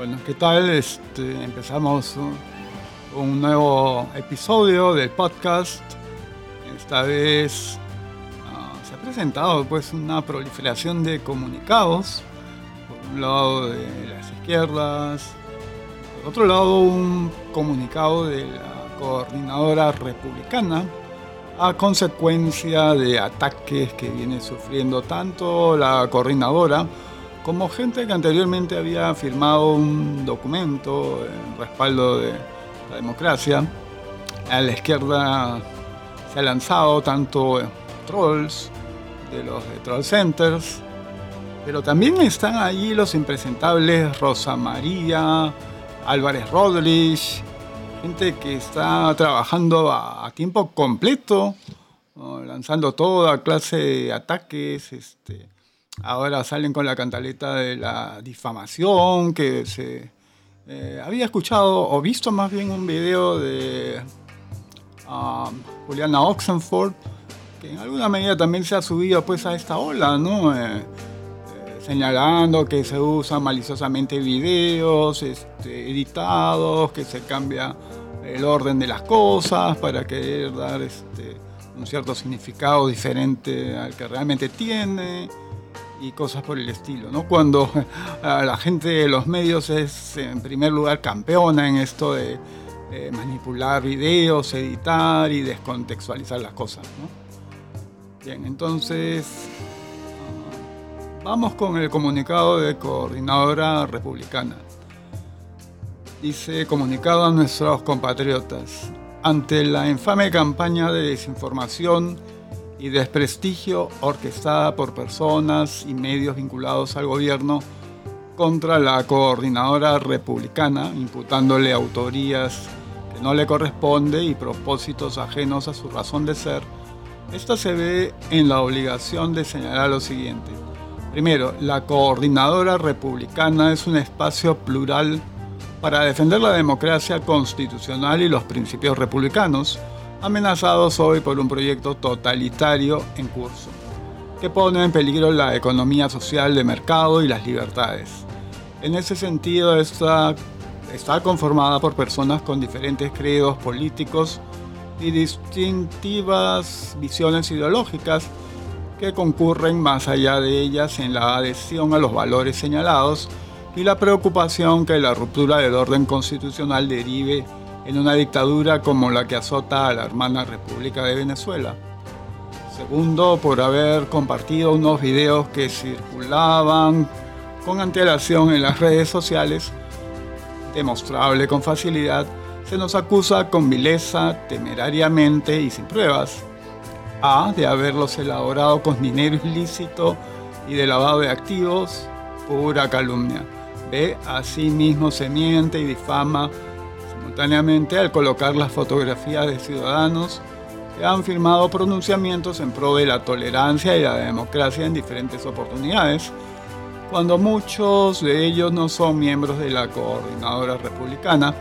Bueno, ¿qué tal? Este, empezamos un, un nuevo episodio del podcast. Esta vez ah, se ha presentado pues una proliferación de comunicados. Por un lado de las izquierdas, por otro lado un comunicado de la coordinadora republicana a consecuencia de ataques que viene sufriendo tanto la coordinadora como gente que anteriormente había firmado un documento en respaldo de la democracia. A la izquierda se ha lanzado tanto trolls de los Troll Centers, pero también están allí los impresentables Rosa María, Álvarez Rodríguez, gente que está trabajando a, tiempo completo, lanzando toda clase de ataques. Este, ahora salen con la cantaleta de la difamación, que se eh, había escuchado o visto más bien un video de um, Juliana Oxenford, que en alguna medida también se ha subido pues a esta ola. Eh, eh, señalando que se usan maliciosamente videos este, editados, que se cambia el orden de las cosas para querer dar este, un cierto significado diferente al que realmente tiene y cosas por el estilo, ¿no? Cuando la gente de los medios es en primer lugar campeona en esto de manipular videos, editar y descontextualizar las cosas, Bien, entonces ah, vamos con el comunicado de coordinadora republicana. Dice comunicado a nuestros compatriotas, ante la infame campaña de desinformación y desprestigio orquestada por personas y medios vinculados al gobierno contra la coordinadora republicana, imputándole autorías que no le corresponde y propósitos ajenos a su razón de ser, esta se ve en la obligación de señalar lo siguiente. Primero, la coordinadora republicana es un espacio plural para defender la democracia constitucional y los principios republicanos, amenazados hoy por un proyecto totalitario en curso, que pone en peligro la economía social de mercado y las libertades. En ese sentido, esta está conformada por personas con diferentes credos políticos y distintivas visiones ideológicas que concurren más allá de ellas en la adhesión a los valores señalados y la preocupación que la ruptura del orden constitucional derive en una dictadura como la que azota a la hermana República de Venezuela. Segundo, por haber compartido unos videos que circulaban con antelación en las redes sociales, demostrable con facilidad, se nos acusa con vileza, temerariamente y sin pruebas. A. De haberlos elaborado con dinero ilícito y de lavado de activos, pura calumnia. B. Asimismo se miente y difama al colocar las fotografías de ciudadanos que han firmado pronunciamientos en pro de la tolerancia y la democracia en diferentes oportunidades, cuando muchos de ellos no son miembros de la coordinadora republicana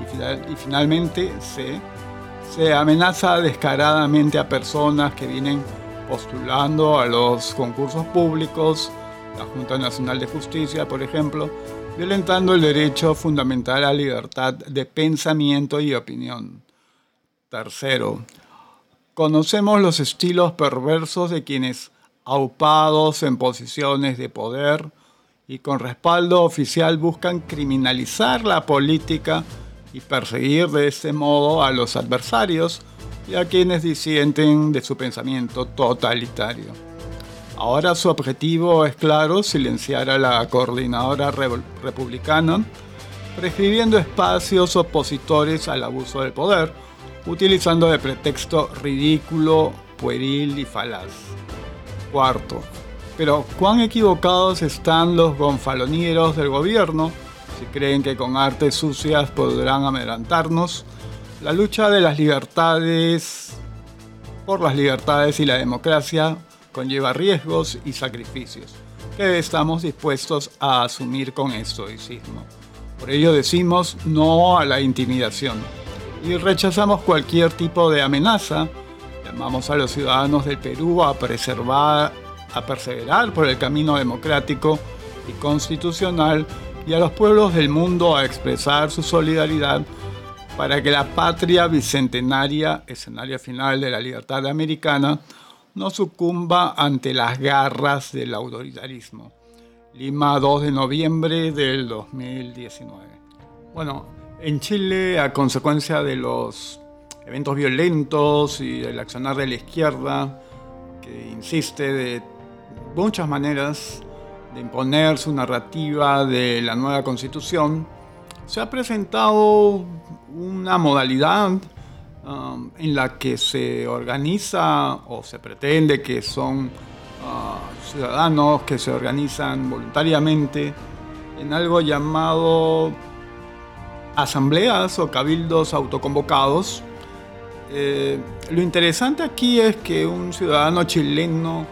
y, finalmente se amenaza descaradamente a personas que vienen postulando a los concursos públicos, la Junta Nacional de Justicia, por ejemplo, violentando el derecho fundamental a libertad de pensamiento y opinión. Tercero, conocemos los estilos perversos de quienes, aupados en posiciones de poder y con respaldo oficial, buscan criminalizar la política y perseguir de este modo a los adversarios y a quienes disienten de su pensamiento totalitario. Ahora su objetivo es claro, silenciar a la coordinadora republicana, prescribiendo espacios opositores al abuso del poder, utilizando de pretexto ridículo, pueril y falaz. Cuarto, pero cuán equivocados están los gonfalonieros del gobierno si creen que con artes sucias podrán amedrantarnos. La lucha de las libertades por las libertades y la democracia conlleva riesgos y sacrificios que estamos dispuestos a asumir con estoicismo. Por ello decimos no a la intimidación y rechazamos cualquier tipo de amenaza. Llamamos a los ciudadanos del Perú a preservar, a perseverar por el camino democrático y constitucional y a los pueblos del mundo a expresar su solidaridad para que la patria bicentenaria, escenario final de la libertad americana, no sucumba ante las garras del autoritarismo. Lima, 2 de noviembre del 2019. Bueno, en Chile, a consecuencia de los eventos violentos y del accionar de la izquierda, que insiste de muchas maneras de imponer su narrativa de la nueva constitución, se ha presentado una modalidad um, en la que se organiza o se pretende que son uh, ciudadanos que se organizan voluntariamente en algo llamado asambleas o cabildos autoconvocados. Eh, lo interesante aquí es que un ciudadano chileno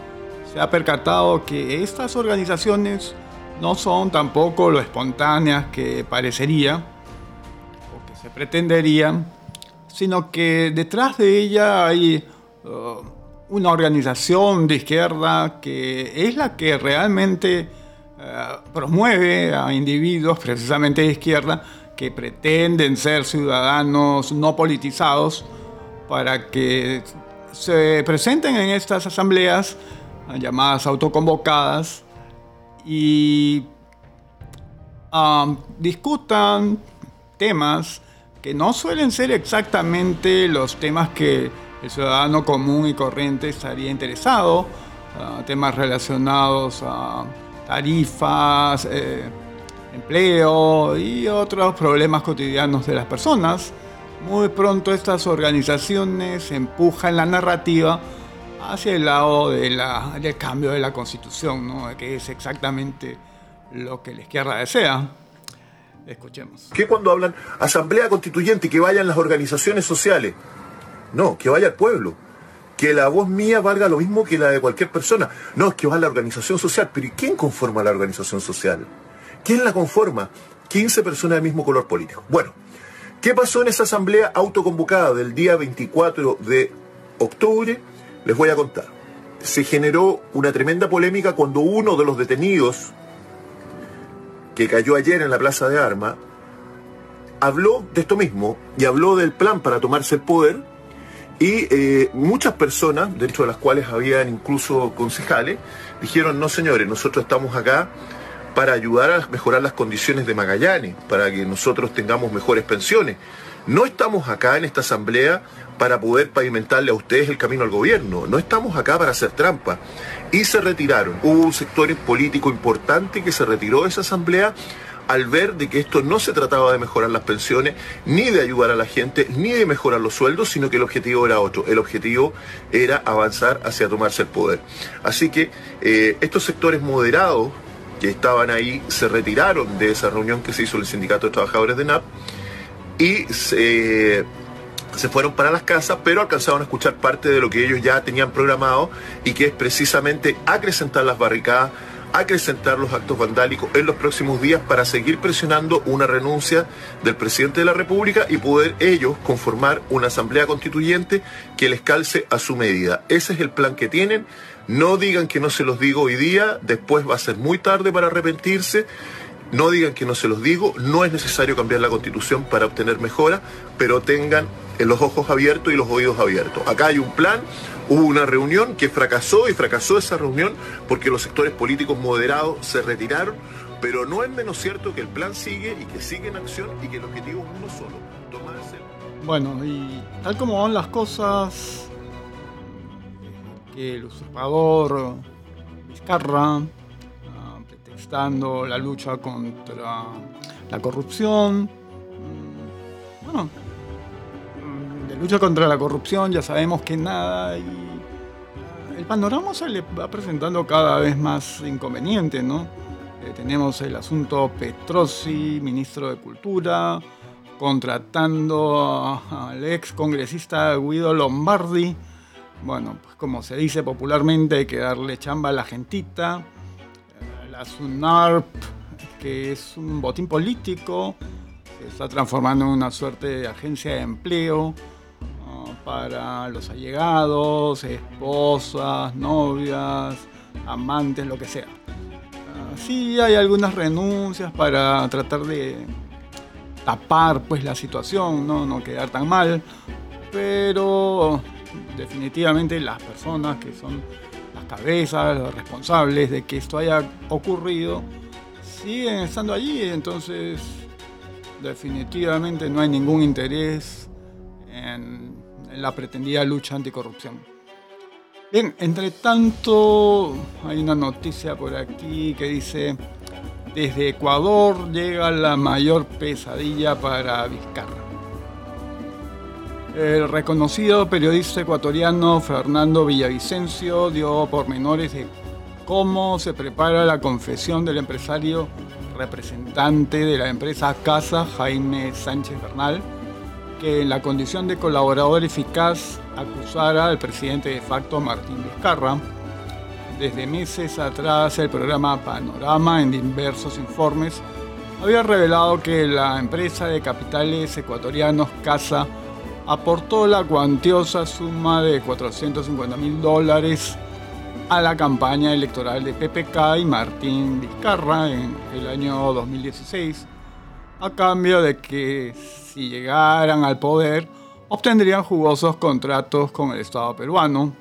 se ha percatado que estas organizaciones no son tampoco lo espontáneas que parecería o que se pretendería, sino que detrás de ella hay uh, una organización de izquierda que es la que realmente uh, promueve a individuos precisamente de izquierda que pretenden ser ciudadanos no politizados para que se presenten en estas asambleas llamadas autoconvocadas y um, discutan temas que no suelen ser exactamente los temas que el ciudadano común y corriente estaría interesado, uh, temas relacionados a tarifas, eh, empleo y otros problemas cotidianos de las personas. Muy pronto estas organizaciones empujan la narrativa hacia el lado de la, del cambio de la constitución, que es exactamente lo que la izquierda desea. Escuchemos. Que cuando hablan asamblea constituyente, que vayan las organizaciones sociales. No, que vaya el pueblo. Que la voz mía valga lo mismo que la de cualquier persona. No, es que va la organización social. Pero ¿y quién conforma la organización social? ¿Quién la conforma? 15 personas del mismo color político. Bueno, ¿qué pasó en esa asamblea autoconvocada del día 24 de octubre? Les voy a contar. Se generó una tremenda polémica cuando uno de los detenidos que cayó ayer en la Plaza de Armas habló de esto mismo y habló del plan para tomarse el poder y eh, muchas personas, dentro de las cuales habían incluso concejales, dijeron, no señores, nosotros estamos acá para ayudar a mejorar las condiciones de Magallanes, para que nosotros tengamos mejores pensiones. No estamos acá en esta asamblea para poder pavimentarle a ustedes el camino al gobierno. No estamos acá para hacer trampa. Y se retiraron. Hubo un sector político importante que se retiró de esa asamblea al ver de que esto no se trataba de mejorar las pensiones, ni de ayudar a la gente, ni de mejorar los sueldos, sino que el objetivo era otro. El objetivo era avanzar hacia tomarse el poder. Así que eh, estos sectores moderados que estaban ahí se retiraron de esa reunión que se hizo el Sindicato de Trabajadores de NAP y se se fueron para las casas, pero alcanzaron a escuchar parte de lo que ellos ya tenían programado y que es precisamente acrecentar las barricadas, acrecentar los actos vandálicos en los próximos días para seguir presionando una renuncia del presidente de la República y poder ellos conformar una asamblea constituyente que les calce a su medida. Ese es el plan que tienen. No digan que no se los digo hoy día, después va a ser muy tarde para arrepentirse. No digan que no se los digo, no es necesario cambiar la constitución para obtener mejora, pero tengan los ojos abiertos y los oídos abiertos. Acá hay un plan, hubo una reunión que fracasó y fracasó esa reunión porque los sectores políticos moderados se retiraron, pero no es menos cierto que el plan sigue y que sigue en acción y que el objetivo es uno solo, tomarse... Bueno, y tal como van las cosas, que el usurpador Vizcarra la lucha contra la corrupción. Mm, bueno, lucha contra la corrupción ya sabemos que nada y el panorama se le va presentando cada vez más inconveniente, ¿no? Eh, tenemos el asunto Petrosi, ministro de Cultura, contratando al ex congresista Guido Lombardi. Bueno, pues como se dice popularmente, hay que darle chamba a la gentita la SUNARP, que es un botín político, se está transformando en una suerte de agencia de empleo para los allegados, esposas, novias, amantes, lo que sea. Ah, sí hay algunas renuncias para tratar de tapar pues la situación, no, no quedar tan mal, pero definitivamente las personas que son las cabezas, los responsables de que esto haya ocurrido, siguen estando allí, entonces definitivamente no hay ningún interés en, la pretendida lucha anticorrupción. Bien, entre tanto, hay una noticia por aquí que dice, desde Ecuador llega la mayor pesadilla para Vizcarra. El reconocido periodista ecuatoriano Fernando Villavicencio dio pormenores de cómo se prepara la confesión del empresario representante de la empresa Casa, Jaime Sánchez Bernal, que en la condición de colaborador eficaz acusara al presidente de facto Martín Vizcarra. Desde meses atrás el programa Panorama en diversos informes había revelado que la empresa de capitales ecuatorianos Casa aportó la cuantiosa suma de 450 mil dólares a la campaña electoral de PPK y Martín Vizcarra en el año 2016, a cambio de que si llegaran al poder obtendrían jugosos contratos con el Estado peruano.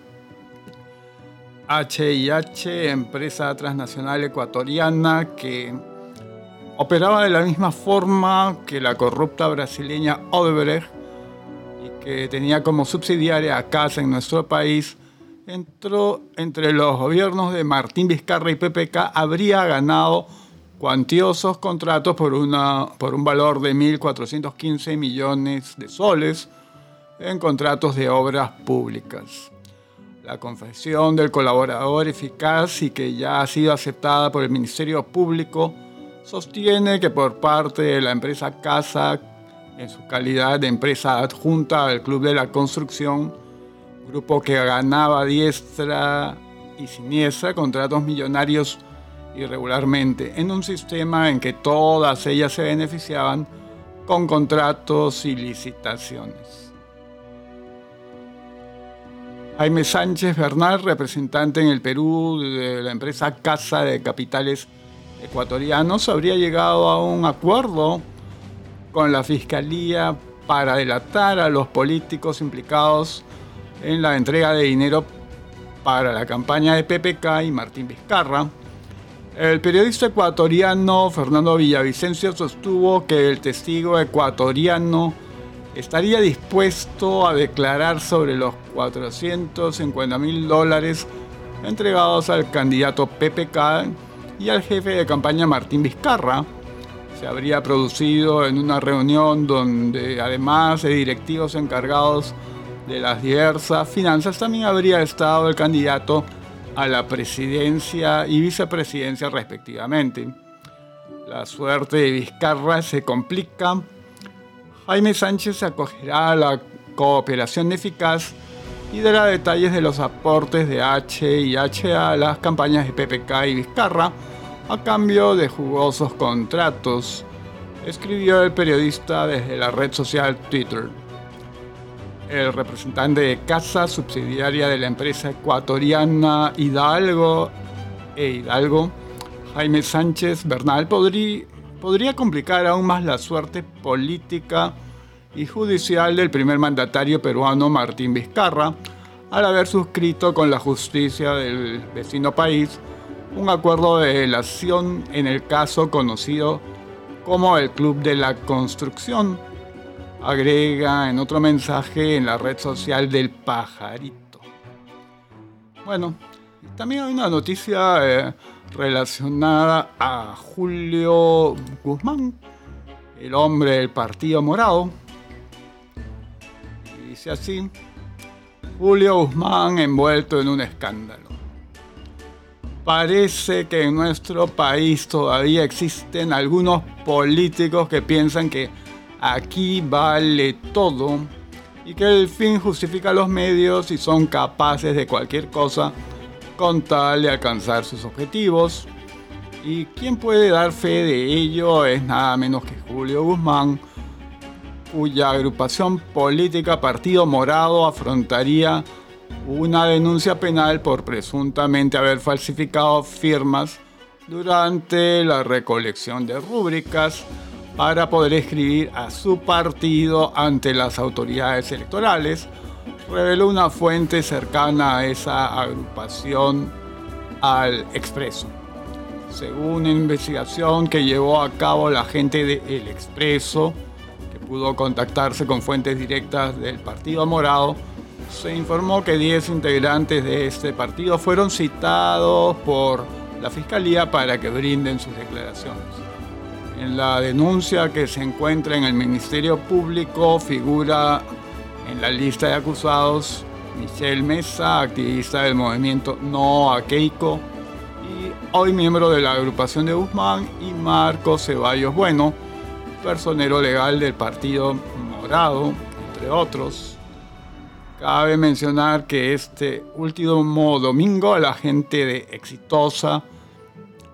HIH, empresa transnacional ecuatoriana que operaba de la misma forma que la corrupta brasileña Odebrecht y que tenía como subsidiaria a casa en nuestro país, entró entre los gobiernos de Martín Vizcarra y PPK, habría ganado cuantiosos contratos por, una, por un valor de 1.415 millones de soles en contratos de obras públicas. La confesión del colaborador eficaz y que ya ha sido aceptada por el Ministerio Público sostiene que por parte de la empresa Casa, en su calidad de empresa adjunta al Club de la Construcción, grupo que ganaba diestra y siniestra contratos millonarios irregularmente, en un sistema en que todas ellas se beneficiaban con contratos y licitaciones. Jaime Sánchez Bernal, representante en el Perú de la empresa Casa de Capitales Ecuatorianos, habría llegado a un acuerdo con la Fiscalía para delatar a los políticos implicados en la entrega de dinero para la campaña de PPK y Martín Vizcarra. El periodista ecuatoriano Fernando Villavicencio sostuvo que el testigo ecuatoriano estaría dispuesto a declarar sobre los 450 mil dólares entregados al candidato PPK y al jefe de campaña Martín Vizcarra. Se habría producido en una reunión donde además de directivos encargados de las diversas finanzas también habría estado el candidato a la presidencia y vicepresidencia respectivamente. La suerte de Vizcarra se complica. Jaime Sánchez se acogerá a la cooperación eficaz y dará detalles de los aportes de H y H a las campañas de PPK y Vizcarra a cambio de jugosos contratos, escribió el periodista desde la red social Twitter el representante de casa subsidiaria de la empresa ecuatoriana Hidalgo e Hidalgo, Jaime Sánchez Bernal, podría, complicar aún más la suerte política y judicial del primer mandatario peruano Martín Vizcarra al haber suscrito con la justicia del vecino país un acuerdo de delación en el caso conocido como el Club de la Construcción, agrega en otro mensaje en la red social del pajarito. Bueno, también hay una noticia eh, relacionada a Julio Guzmán, el hombre del Partido Morado. Dice así, Julio Guzmán envuelto en un escándalo. Parece que en nuestro país todavía existen algunos políticos que piensan que aquí vale todo y que el fin justifica los medios y son capaces de cualquier cosa con tal de alcanzar sus objetivos. Y quien puede dar fe de ello es nada menos que Julio Guzmán, cuya agrupación política Partido Morado afrontaría una denuncia penal por presuntamente haber falsificado firmas durante la recolección de rúbricas para poder escribir a su partido ante las autoridades electorales, reveló una fuente cercana a esa agrupación al Expreso. Según una investigación que llevó a cabo la gente de El Expreso, que pudo contactarse con fuentes directas del Partido Morado, se informó que 10 integrantes de este partido fueron citados por la Fiscalía para que brinden sus declaraciones. En la denuncia que se encuentra en el Ministerio Público figura en la lista de acusados Michelle Mesa, activista del movimiento No a Keiko, y hoy miembro de la agrupación de Guzmán, y Marco Ceballos Bueno, personero legal del Partido Morado, entre otros. Cabe mencionar que este último domingo la gente de Exitosa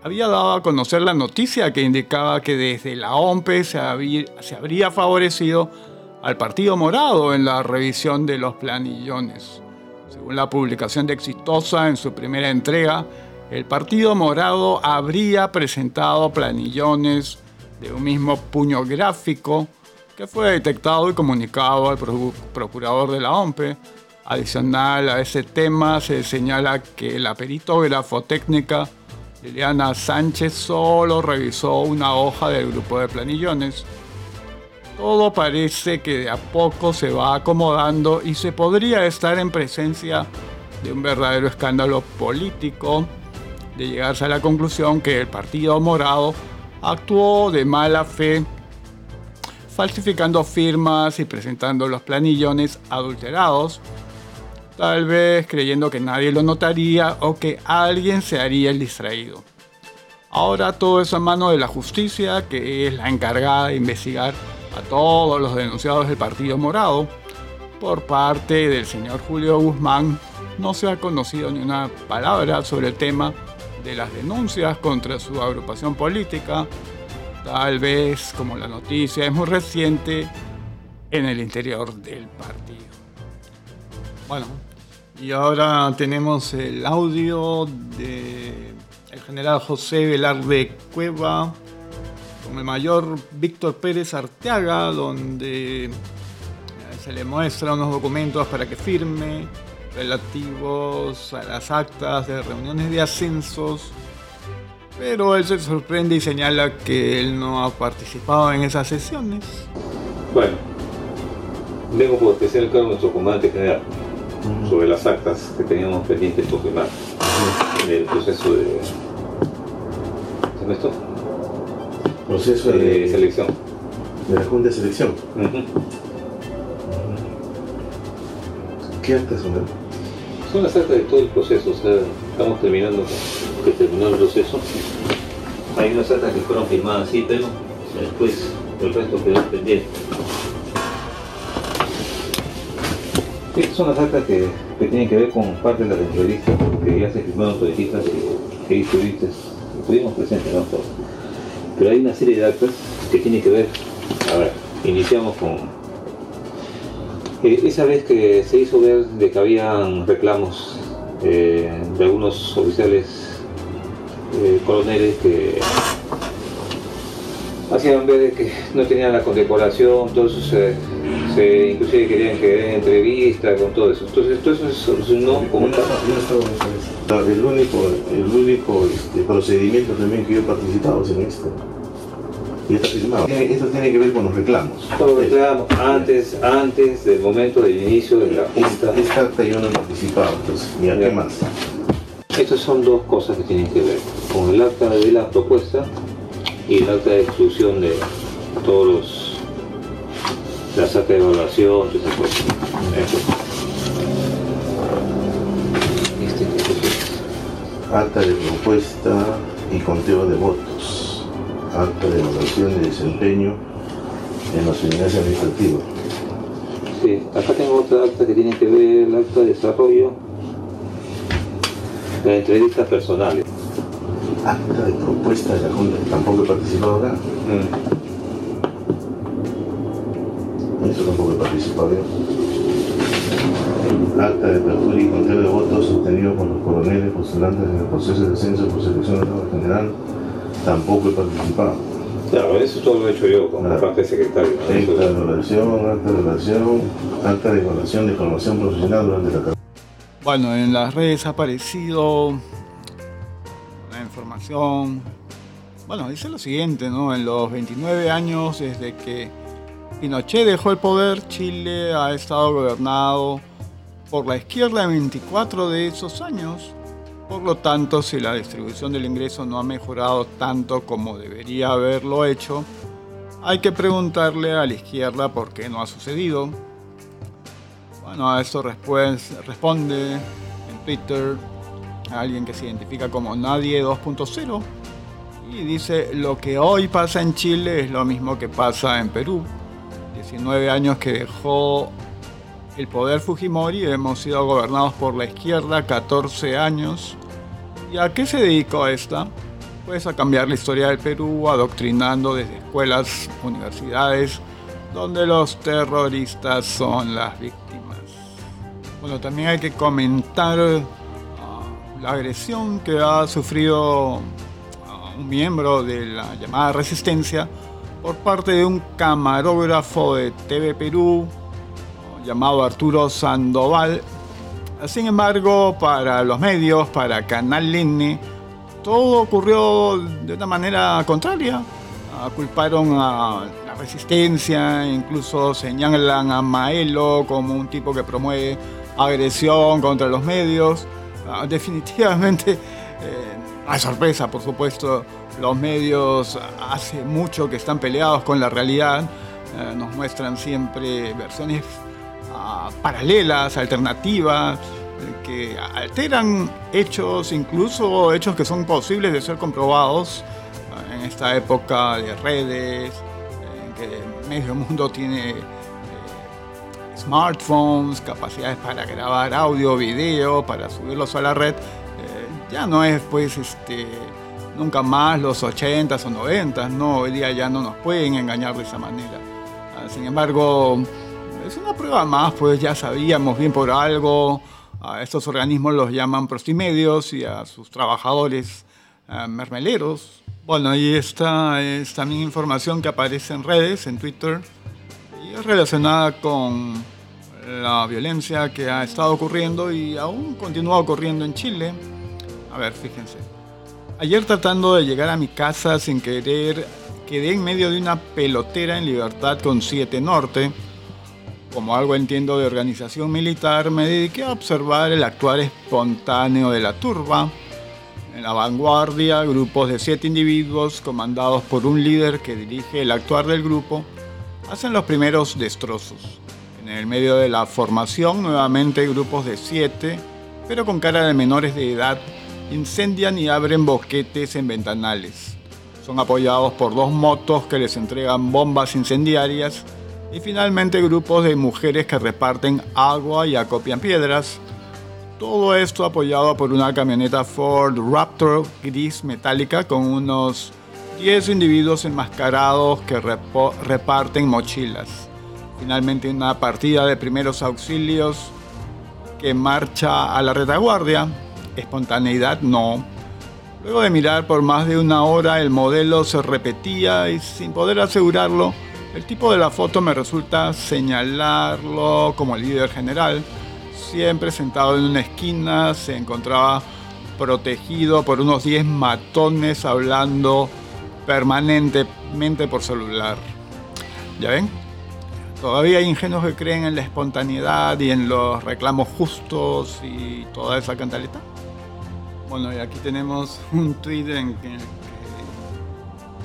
había dado a conocer la noticia que indicaba que desde la OMPE se, se habría favorecido al Partido Morado en la revisión de los planillones. Según la publicación de Exitosa en su primera entrega, el Partido Morado habría presentado planillones de un mismo puño gráfico que fue detectado y comunicado al procurador de la OMPE. Adicional a ese tema se señala que la peritógrafa técnica Liliana Sánchez solo revisó una hoja del grupo de planillones. Todo parece que de a poco se va acomodando y se podría estar en presencia de un verdadero escándalo político, de llegarse a la conclusión que el Partido Morado actuó de mala fe falsificando firmas y presentando los planillones adulterados, tal vez creyendo que nadie lo notaría o que alguien se haría el distraído. Ahora todo eso en mano de la justicia, que es la encargada de investigar a todos los denunciados del Partido Morado. Por parte del señor Julio Guzmán, no se ha conocido ni una palabra sobre el tema de las denuncias contra su agrupación política, tal vez como la noticia es muy reciente en el interior del partido. Bueno, y ahora tenemos el audio de el general José Velarde Cueva con el mayor Víctor Pérez Arteaga, donde eh, se le muestra unos documentos para que firme relativos a las actas de reuniones de ascensos pero él se sorprende y señala que él no ha participado en esas sesiones. Bueno, vengo por especial cargo de nuestro comandante general sobre las actas que teníamos pendientes por firmar en el proceso de. ¿Se esto? Proceso de, selección. De la Junta de Selección. ¿Qué actas son? Son las actas de todo el proceso, o sea, estamos terminando que terminó el proceso. Hay unas actas que fueron firmadas así, pero después el resto quedó pendiente. Estas son las actas que, que, tienen que ver con parte de las entrevistas que ya se firmaron periodistas y que periodistas estuvimos presentes, ¿no? Pero hay una serie de actas que tienen que ver, a ver, iniciamos con eh, esa vez que se hizo ver de que habían reclamos eh, de algunos oficiales eh, coroneles que hacían ver que no tenían la condecoración, entonces se, inclusive querían que den entrevista con todo eso. Entonces todo eso se solucionó como El único, el único este, procedimiento también que yo he participado es en esto. Y está firmado. Esto tiene que ver con los reclamos. Con los reclamos, antes, antes del momento del inicio de la Junta. Esta acta yo no he participado, entonces, mira, ¿qué más? Estas son dos cosas que tienen que ver con el acta de la propuesta y el acta de exclusión de todos los las actas de evaluación, y esas cosas. Este acta de propuesta y conteo de votos. Acta de evaluación y desempeño en las unidades administrativas. Sí, acá tengo otra acta que tiene que ver el acta de desarrollo de entrevistas personales. Acta de propuesta de la Junta, tampoco he participado acá. Mm. Eso tampoco he participado yo. acta de apertura y conteo de votos obtenido por los coroneles postulantes en el proceso de descenso por selección de general, tampoco he participado. Claro, eso todo lo he hecho yo como parte de secretario. Acta de evaluación, acta de evaluación, acta de evaluación de formación profesional durante la carrera. Bueno, en las redes ha aparecido la información. Bueno, dice lo siguiente, ¿no? En los 29 años desde que Pinochet dejó el poder, Chile ha estado gobernado por la izquierda en 24 de esos años. Por lo tanto, si la distribución del ingreso no ha mejorado tanto como debería haberlo hecho, hay que preguntarle a la izquierda por qué no ha sucedido. Bueno, a esto responde en Twitter alguien que se identifica como Nadie 2.0 y dice, lo que hoy pasa en Chile es lo mismo que pasa en Perú. 19 años que dejó el poder Fujimori, hemos sido gobernados por la izquierda 14 años. ¿Y a qué se dedicó esta? Pues a cambiar la historia del Perú, adoctrinando desde escuelas, universidades, donde los terroristas son las víctimas. Bueno, también hay que comentar ah, la agresión que ha sufrido ah, un miembro de la llamada resistencia por parte de un camarógrafo de TV Perú llamado Arturo Sandoval. Sin embargo, para los medios, para Canal N, todo ocurrió de una manera contraria. Culparon a la resistencia, incluso señalan a Maelo como un tipo que promueve agresión contra los medios. Ah, definitivamente, eh, a sorpresa, por supuesto, los medios hace mucho que están peleados con la realidad. Eh, nos muestran siempre versiones paralelas, alternativas, que alteran hechos, incluso hechos que son posibles de ser comprobados en esta época de redes, en que medio mundo tiene eh, smartphones, capacidades para grabar audio, video, para subirlos a la red. Ya no es pues este nunca más los 80s o 90s, no, hoy día ya no nos pueden engañar de esa manera. Ah, sin embargo, es una prueba más, pues ya sabíamos bien por algo. A estos organismos los llaman prostimedios y a sus trabajadores eh, mermeleros. Bueno, y esta es también información que aparece en redes, en Twitter, y es relacionada con la violencia que ha estado ocurriendo y aún continúa ocurriendo en Chile. A ver, fíjense. Ayer tratando de llegar a mi casa sin querer, quedé en medio de una pelotera en Libertad con 7 Norte como algo entiendo de organización militar, me dediqué a observar el actuar espontáneo de la turba. En la vanguardia, grupos de siete individuos, comandados por un líder que dirige el actuar del grupo, hacen los primeros destrozos. En el medio de la formación, nuevamente grupos de siete, pero con cara de menores de edad, incendian y abren boquetes en ventanales. Son apoyados por dos motos que les entregan bombas incendiarias y finalmente grupos de mujeres que reparten agua y acopian piedras. Todo esto apoyado por una camioneta Ford Raptor gris metálica con unos 10 individuos enmascarados que reparten mochilas. Finalmente una partida de primeros auxilios que marcha a la retaguardia. Espontaneidad no. Luego de mirar por más de una hora el modelo se repetía y sin poder asegurarlo, el tipo de la foto me resulta señalarlo como el líder general. Siempre sentado en una esquina, se encontraba protegido por unos 10 matones hablando permanentemente por celular. ¿Ya ven? Todavía hay ingenuos que creen en la espontaneidad y en los reclamos justos y toda esa cantaleta. Bueno, y aquí tenemos un tweet en que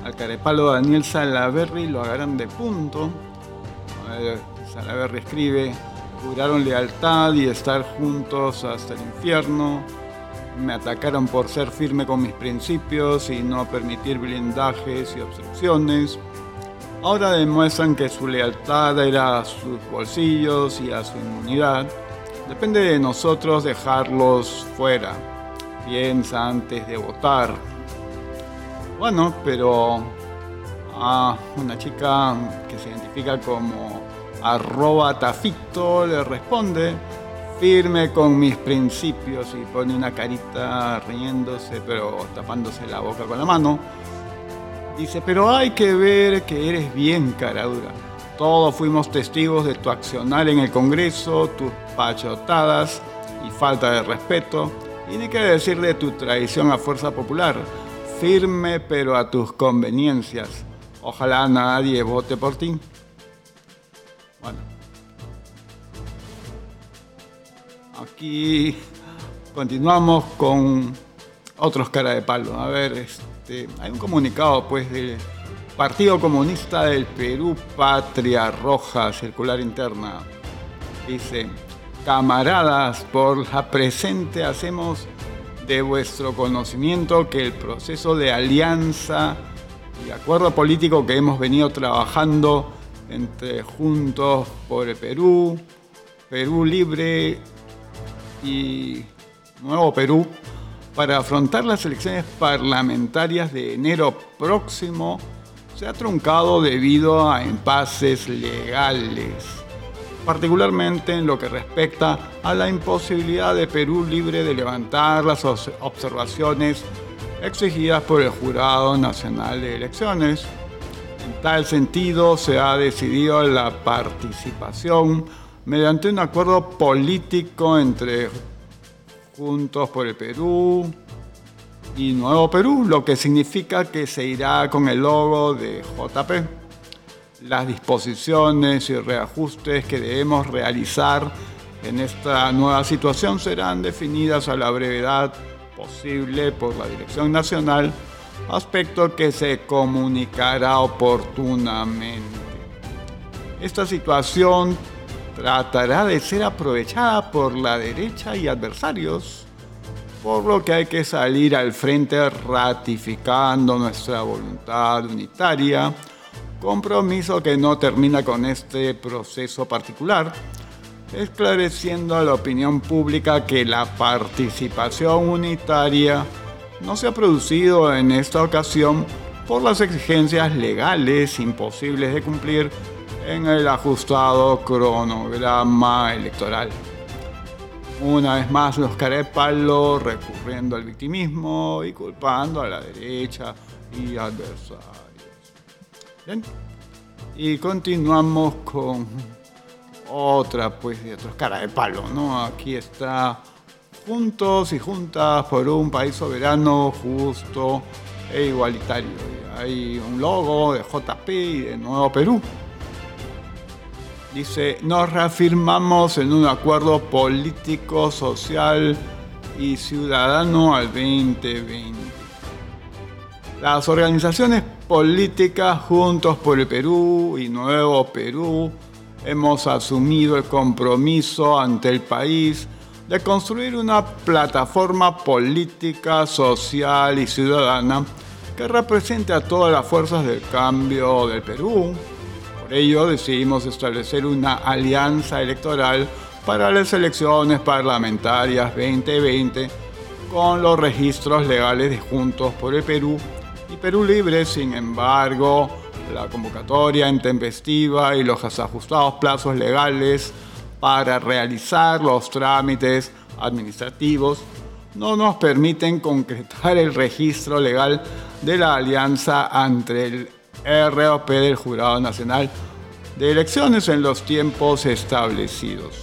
al carepalo Daniel Salaverry lo agarran de punto. Salaverry escribe, juraron lealtad y estar juntos hasta el infierno. Me atacaron por ser firme con mis principios y no permitir blindajes y obstrucciones. Ahora demuestran que su lealtad era a sus bolsillos y a su inmunidad. Depende de nosotros dejarlos fuera. Piensa antes de votar. Bueno, pero a una chica que se identifica como Arroba Tafito le responde, firme con mis principios y pone una carita riéndose, pero tapándose la boca con la mano. Dice, pero hay que ver que eres bien caradura. Todos fuimos testigos de tu accionar en el Congreso, tus pachotadas y falta de respeto, y ni qué decir de tu traición a Fuerza Popular, firme pero a tus conveniencias. Ojalá nadie vote por ti. Bueno. Aquí continuamos con otros cara de palo. A ver, este, hay un comunicado pues del Partido Comunista del Perú, Patria Roja, circular interna. Dice, camaradas, por la presente hacemos de vuestro conocimiento que el proceso de alianza y acuerdo político que hemos venido trabajando entre Juntos por el Perú, Perú Libre y Nuevo Perú para afrontar las elecciones parlamentarias de enero próximo se ha truncado debido a impases legales, particularmente en lo que respecta a la imposibilidad de Perú Libre de levantar las observaciones exigidas por el Jurado Nacional de Elecciones en tal sentido, se ha decidido la participación mediante un acuerdo político entre Juntos por el Perú y Nuevo Perú, lo que significa que se irá con el logo de JP. Las disposiciones y reajustes que debemos realizar en esta nueva situación serán definidas a la brevedad posible por la Dirección Nacional aspecto que se comunicará oportunamente. Esta situación tratará de ser aprovechada por la derecha y adversarios, por lo que hay que salir al frente ratificando nuestra voluntad unitaria, compromiso que no termina con este proceso particular, esclareciendo a la opinión pública que la participación unitaria no se ha producido en esta ocasión por las exigencias legales imposibles de cumplir en el ajustado cronograma electoral. Una vez más los carepalos recurriendo al victimismo y culpando a la derecha y adversarios. Y continuamos con otra pues de otros cara de palo, ¿no? Aquí está juntos y juntas por un país soberano, justo e igualitario. hay un logo de JP y de Nuevo Perú. Dice, nos reafirmamos en un acuerdo político, social y ciudadano al 2020. Las organizaciones políticas Juntos por el Perú y Nuevo Perú hemos asumido el compromiso ante el país de construir una plataforma política, social y ciudadana que represente a todas las fuerzas del cambio del Perú. Por ello decidimos establecer una alianza electoral para las elecciones parlamentarias 2020 con los registros legales de Juntos por el Perú y Perú Libre. Sin embargo, la convocatoria intempestiva y los ajustados plazos legales para realizar los trámites administrativos no nos permiten concretar el registro legal de la alianza ante el ROP del Jurado Nacional de Elecciones en los tiempos establecidos.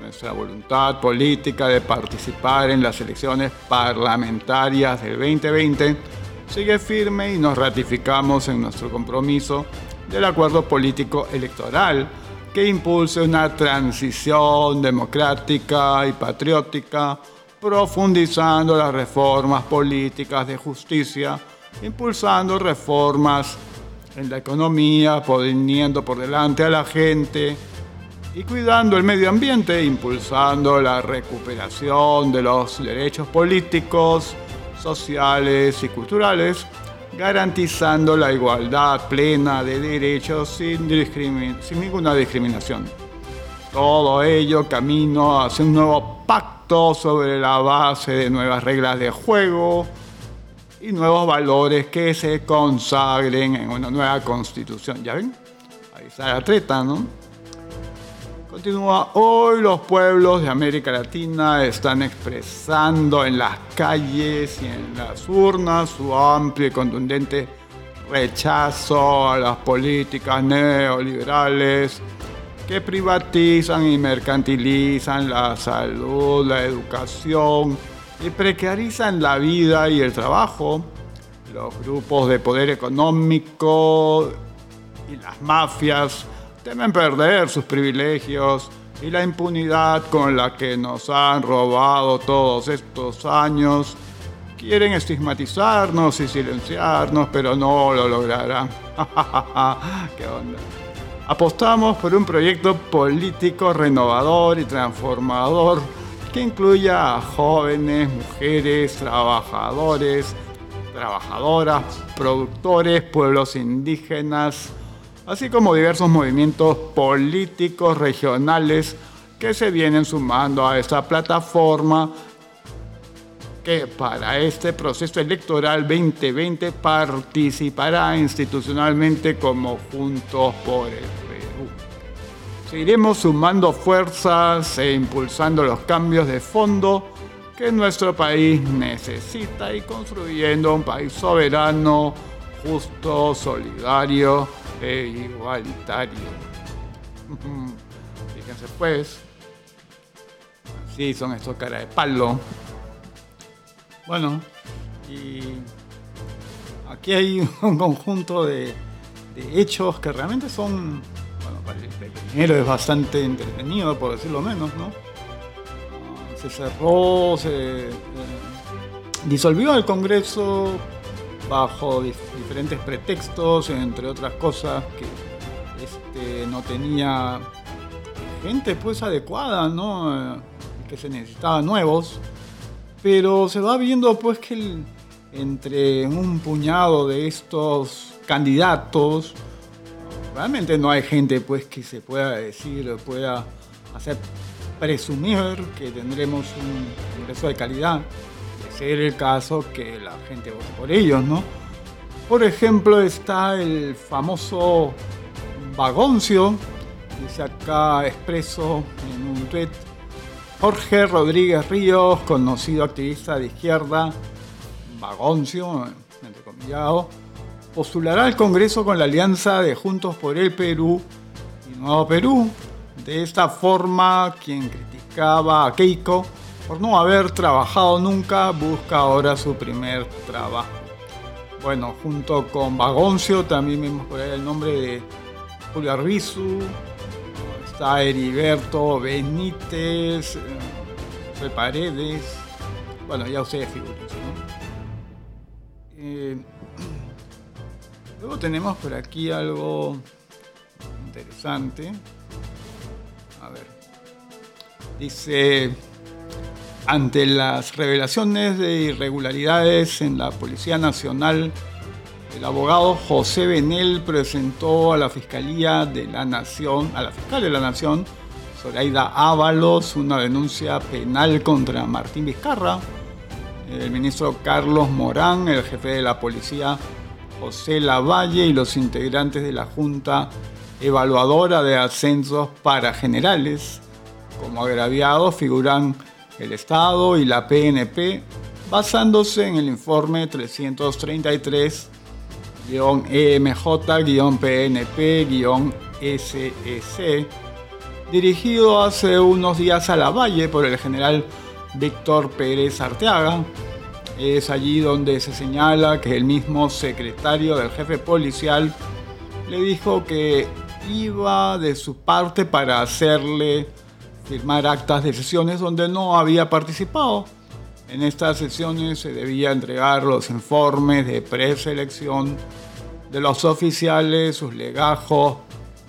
Nuestra voluntad política de participar en las elecciones parlamentarias del 2020 sigue firme y nos ratificamos en nuestro compromiso del acuerdo político electoral que impulse una transición democrática y patriótica, profundizando las reformas políticas de justicia, impulsando reformas en la economía, poniendo por delante a la gente y cuidando el medio ambiente, impulsando la recuperación de los derechos políticos, sociales y culturales garantizando la igualdad plena de derechos sin, sin ninguna discriminación. Todo ello camino hacia un nuevo pacto sobre la base de nuevas reglas de juego y nuevos valores que se consagren en una nueva constitución. ¿Ya ven? Ahí está la treta, ¿no? Continúa, hoy los pueblos de América Latina están expresando en las calles y en las urnas su amplio y contundente rechazo a las políticas neoliberales que privatizan y mercantilizan la salud, la educación y precarizan la vida y el trabajo. Los grupos de poder económico y las mafias temen perder sus privilegios y la impunidad con la que nos han robado todos estos años. Quieren estigmatizarnos y silenciarnos, pero no lo lograrán. ¿Qué onda? Apostamos por un proyecto político renovador y transformador que incluya a jóvenes, mujeres, trabajadores, trabajadoras, productores, pueblos indígenas, así como diversos movimientos políticos regionales que se vienen sumando a esta plataforma que para este proceso electoral 2020 participará institucionalmente como Juntos por el Perú. Seguiremos sumando fuerzas e impulsando los cambios de fondo que nuestro país necesita y construyendo un país soberano, justo, solidario e igualitario. Fíjense pues, así son estos cara de palo. Bueno, y aquí hay un conjunto de, hechos que realmente son, bueno, para el primero es bastante entretenido, por decirlo menos, ¿no? Se cerró, se eh, disolvió el Congreso bajo dif- diferentes pretextos, entre otras cosas que este, no tenía gente pues adecuada, ¿no? Eh, que se necesitaba nuevos, pero se va viendo pues que entre un puñado de estos candidatos realmente no hay gente pues que se pueda decir, pueda hacer presumir que tendremos un Congreso de calidad, ser el caso que la gente vote por ellos, ¿no? Por ejemplo, está el famoso Vagoncio, dice acá expreso en un tweet, Jorge Rodríguez Ríos, conocido activista de izquierda, Vagoncio, entrecomillado, postulará al Congreso con la alianza de Juntos por el Perú y Nuevo Perú. De esta forma, quien criticaba a Keiko por no haber trabajado nunca, busca ahora su primer trabajo. Bueno, junto con Vagoncio también vemos por ahí el nombre de Julio Arbizu, está Heriberto Benítez, eh, José Paredes, bueno, ya ustedes figúrense, ¿no? Eh, luego tenemos por aquí algo interesante. A ver. Dice, ante las revelaciones de irregularidades en la Policía Nacional, el abogado José Benel presentó a la Fiscalía de la Nación, a la fiscal de la Nación, Zoraida Ábalos, una denuncia penal contra Martín Vizcarra, el ministro Carlos Morán, el jefe de la policía José Lavalle y los integrantes de la Junta Evaluadora de Ascensos para Generales. Como agraviados figuran el Estado y la PNP, basándose en el informe 333 EMJ-PNP-SEC, dirigido hace unos días a la Valle por el general Víctor Pérez Arteaga. Es allí donde se señala que el mismo secretario del jefe policial le dijo que iba de su parte para hacerle firmar actas de sesiones donde no había participado. En estas sesiones se debía entregar los informes de preselección de los oficiales, sus legajos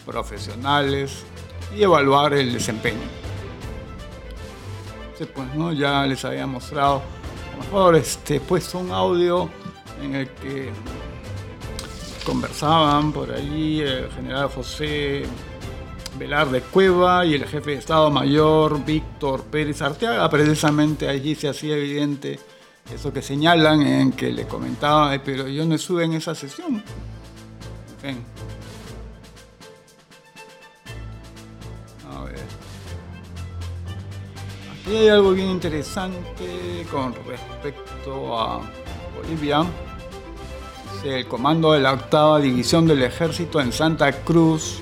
profesionales y evaluar el desempeño. Sí, pues, ¿no? Ya les había mostrado, a lo mejor este, puesto un audio en el que conversaban por allí el general José Velarde Cueva y el jefe de Estado Mayor Víctor Pérez Arteaga. Precisamente allí se hacía evidente eso que señalan en que le comentaba, "Eh, pero yo no estuve en esa sesión. A ver. Aquí hay algo bien interesante con respecto a Bolivia. El comando de la octava división del ejército en Santa Cruz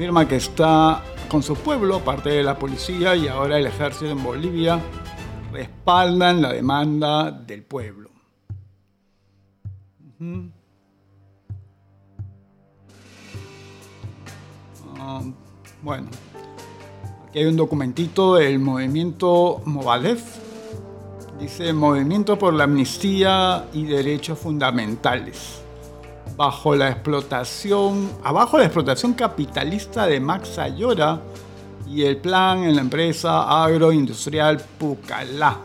confirma que está con su pueblo, parte de la policía y ahora el ejército en Bolivia respaldan la demanda del pueblo. Ah, bueno, aquí hay un documentito del movimiento Movadef. Dice Movimiento por la Amnistía y Derechos Fundamentales. Bajo la explotación, abajo la explotación capitalista de Max Ayora y el plan en la empresa agroindustrial Pucalá.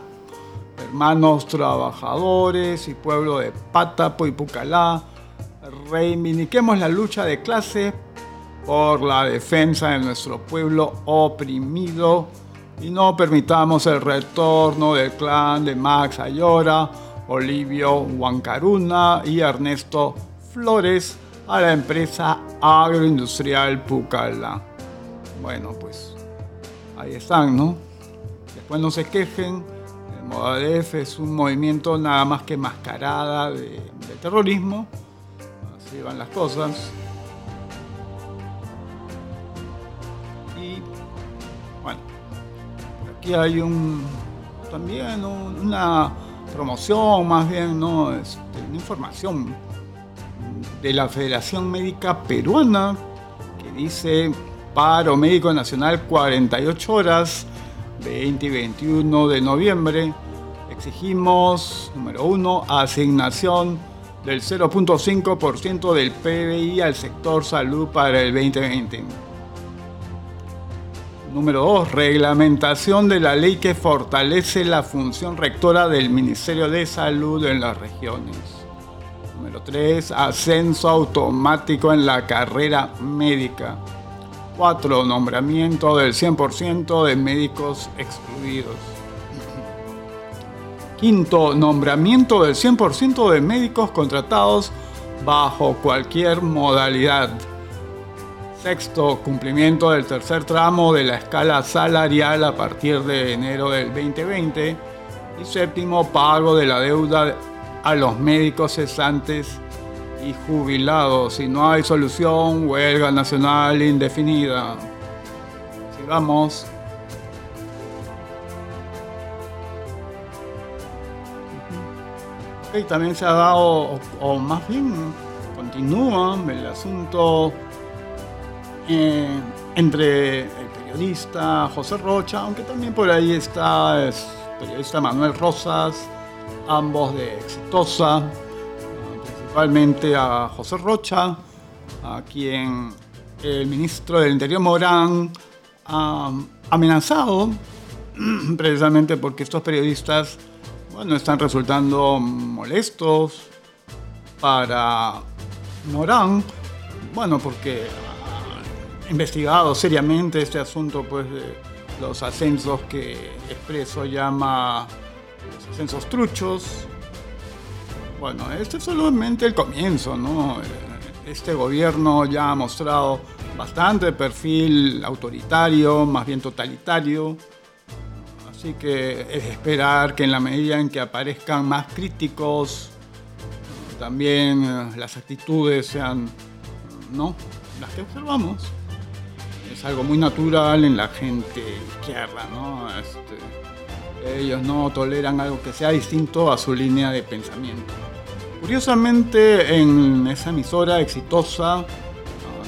Hermanos trabajadores y pueblo de Pátapo y Pucalá, reivindiquemos la lucha de clase por la defensa de nuestro pueblo oprimido y no permitamos el retorno del clan de Max Ayora, Olivio Huancaruna y Ernesto Flores a la empresa agroindustrial Pucala. Bueno, pues ahí están, ¿no? Después no se quejen, el Modadef es un movimiento nada más que mascarada de, terrorismo, así van las cosas. hay un también una promoción, más bien, ¿no? Este, una información de la Federación Médica Peruana que dice paro médico nacional 48 horas 20 y 21 de noviembre. Exigimos, número uno, asignación del 0.5% del PBI al sector salud para el 2020. Número 2. Reglamentación de la ley que fortalece la función rectora del Ministerio de Salud en las regiones. Número 3. Ascenso automático en la carrera médica. 4. Nombramiento del 100% de médicos excluidos. Quinto, nombramiento del 100% de médicos contratados bajo cualquier modalidad. Sexto, cumplimiento del tercer tramo de la escala salarial a partir de enero del 2020. Y séptimo, pago de la deuda a los médicos cesantes y jubilados. Si no hay solución, huelga nacional indefinida. Sigamos. Y también se ha dado, o más bien continúa el asunto eh, entre el periodista José Rocha, aunque también por ahí está el periodista Manuel Rosas, ambos de Exitosa, principalmente a José Rocha, a quien el ministro del Interior Morán ha amenazado, precisamente porque estos periodistas bueno, están resultando molestos para Morán, bueno, porque investigado seriamente este asunto pues, de los ascensos que Expreso llama los ascensos truchos. Bueno, este es solamente el comienzo, ¿no? Este gobierno ya ha mostrado bastante perfil autoritario, más bien totalitario. Así que es esperar que en la medida en que aparezcan más críticos, también eh, las actitudes sean, ¿no? Las que observamos es algo muy natural en la gente izquierda, ¿no? Este, ellos no toleran algo que sea distinto a su línea de pensamiento. Curiosamente, en esa emisora exitosa,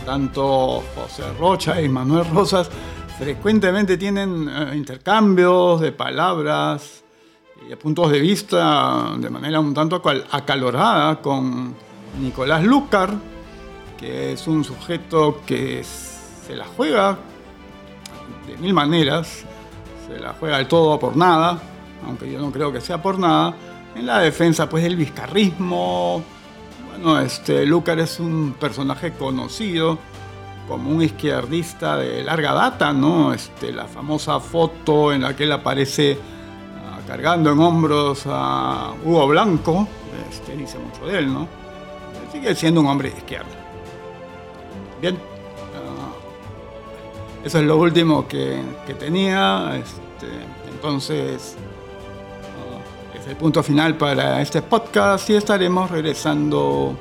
tanto José Rocha y Manuel Rosas frecuentemente tienen eh, intercambios de palabras y de puntos de vista de manera un tanto acalorada con Nicolás Lucar, que es un sujeto que se la juega de mil maneras, se la juega del todo por nada, aunque yo no creo que sea por nada, en la defensa pues del vizcarrismo. Bueno, este Lucar es un personaje conocido como un izquierdista de larga data, ¿no? Este, la famosa foto en la que él aparece ah, cargando en hombros a Hugo Blanco, este, dice mucho de él, ¿no? Sigue siendo un hombre de izquierda. Bien, eso es lo último que, que tenía. Este, entonces, uh, es el punto final para este podcast y estaremos regresando.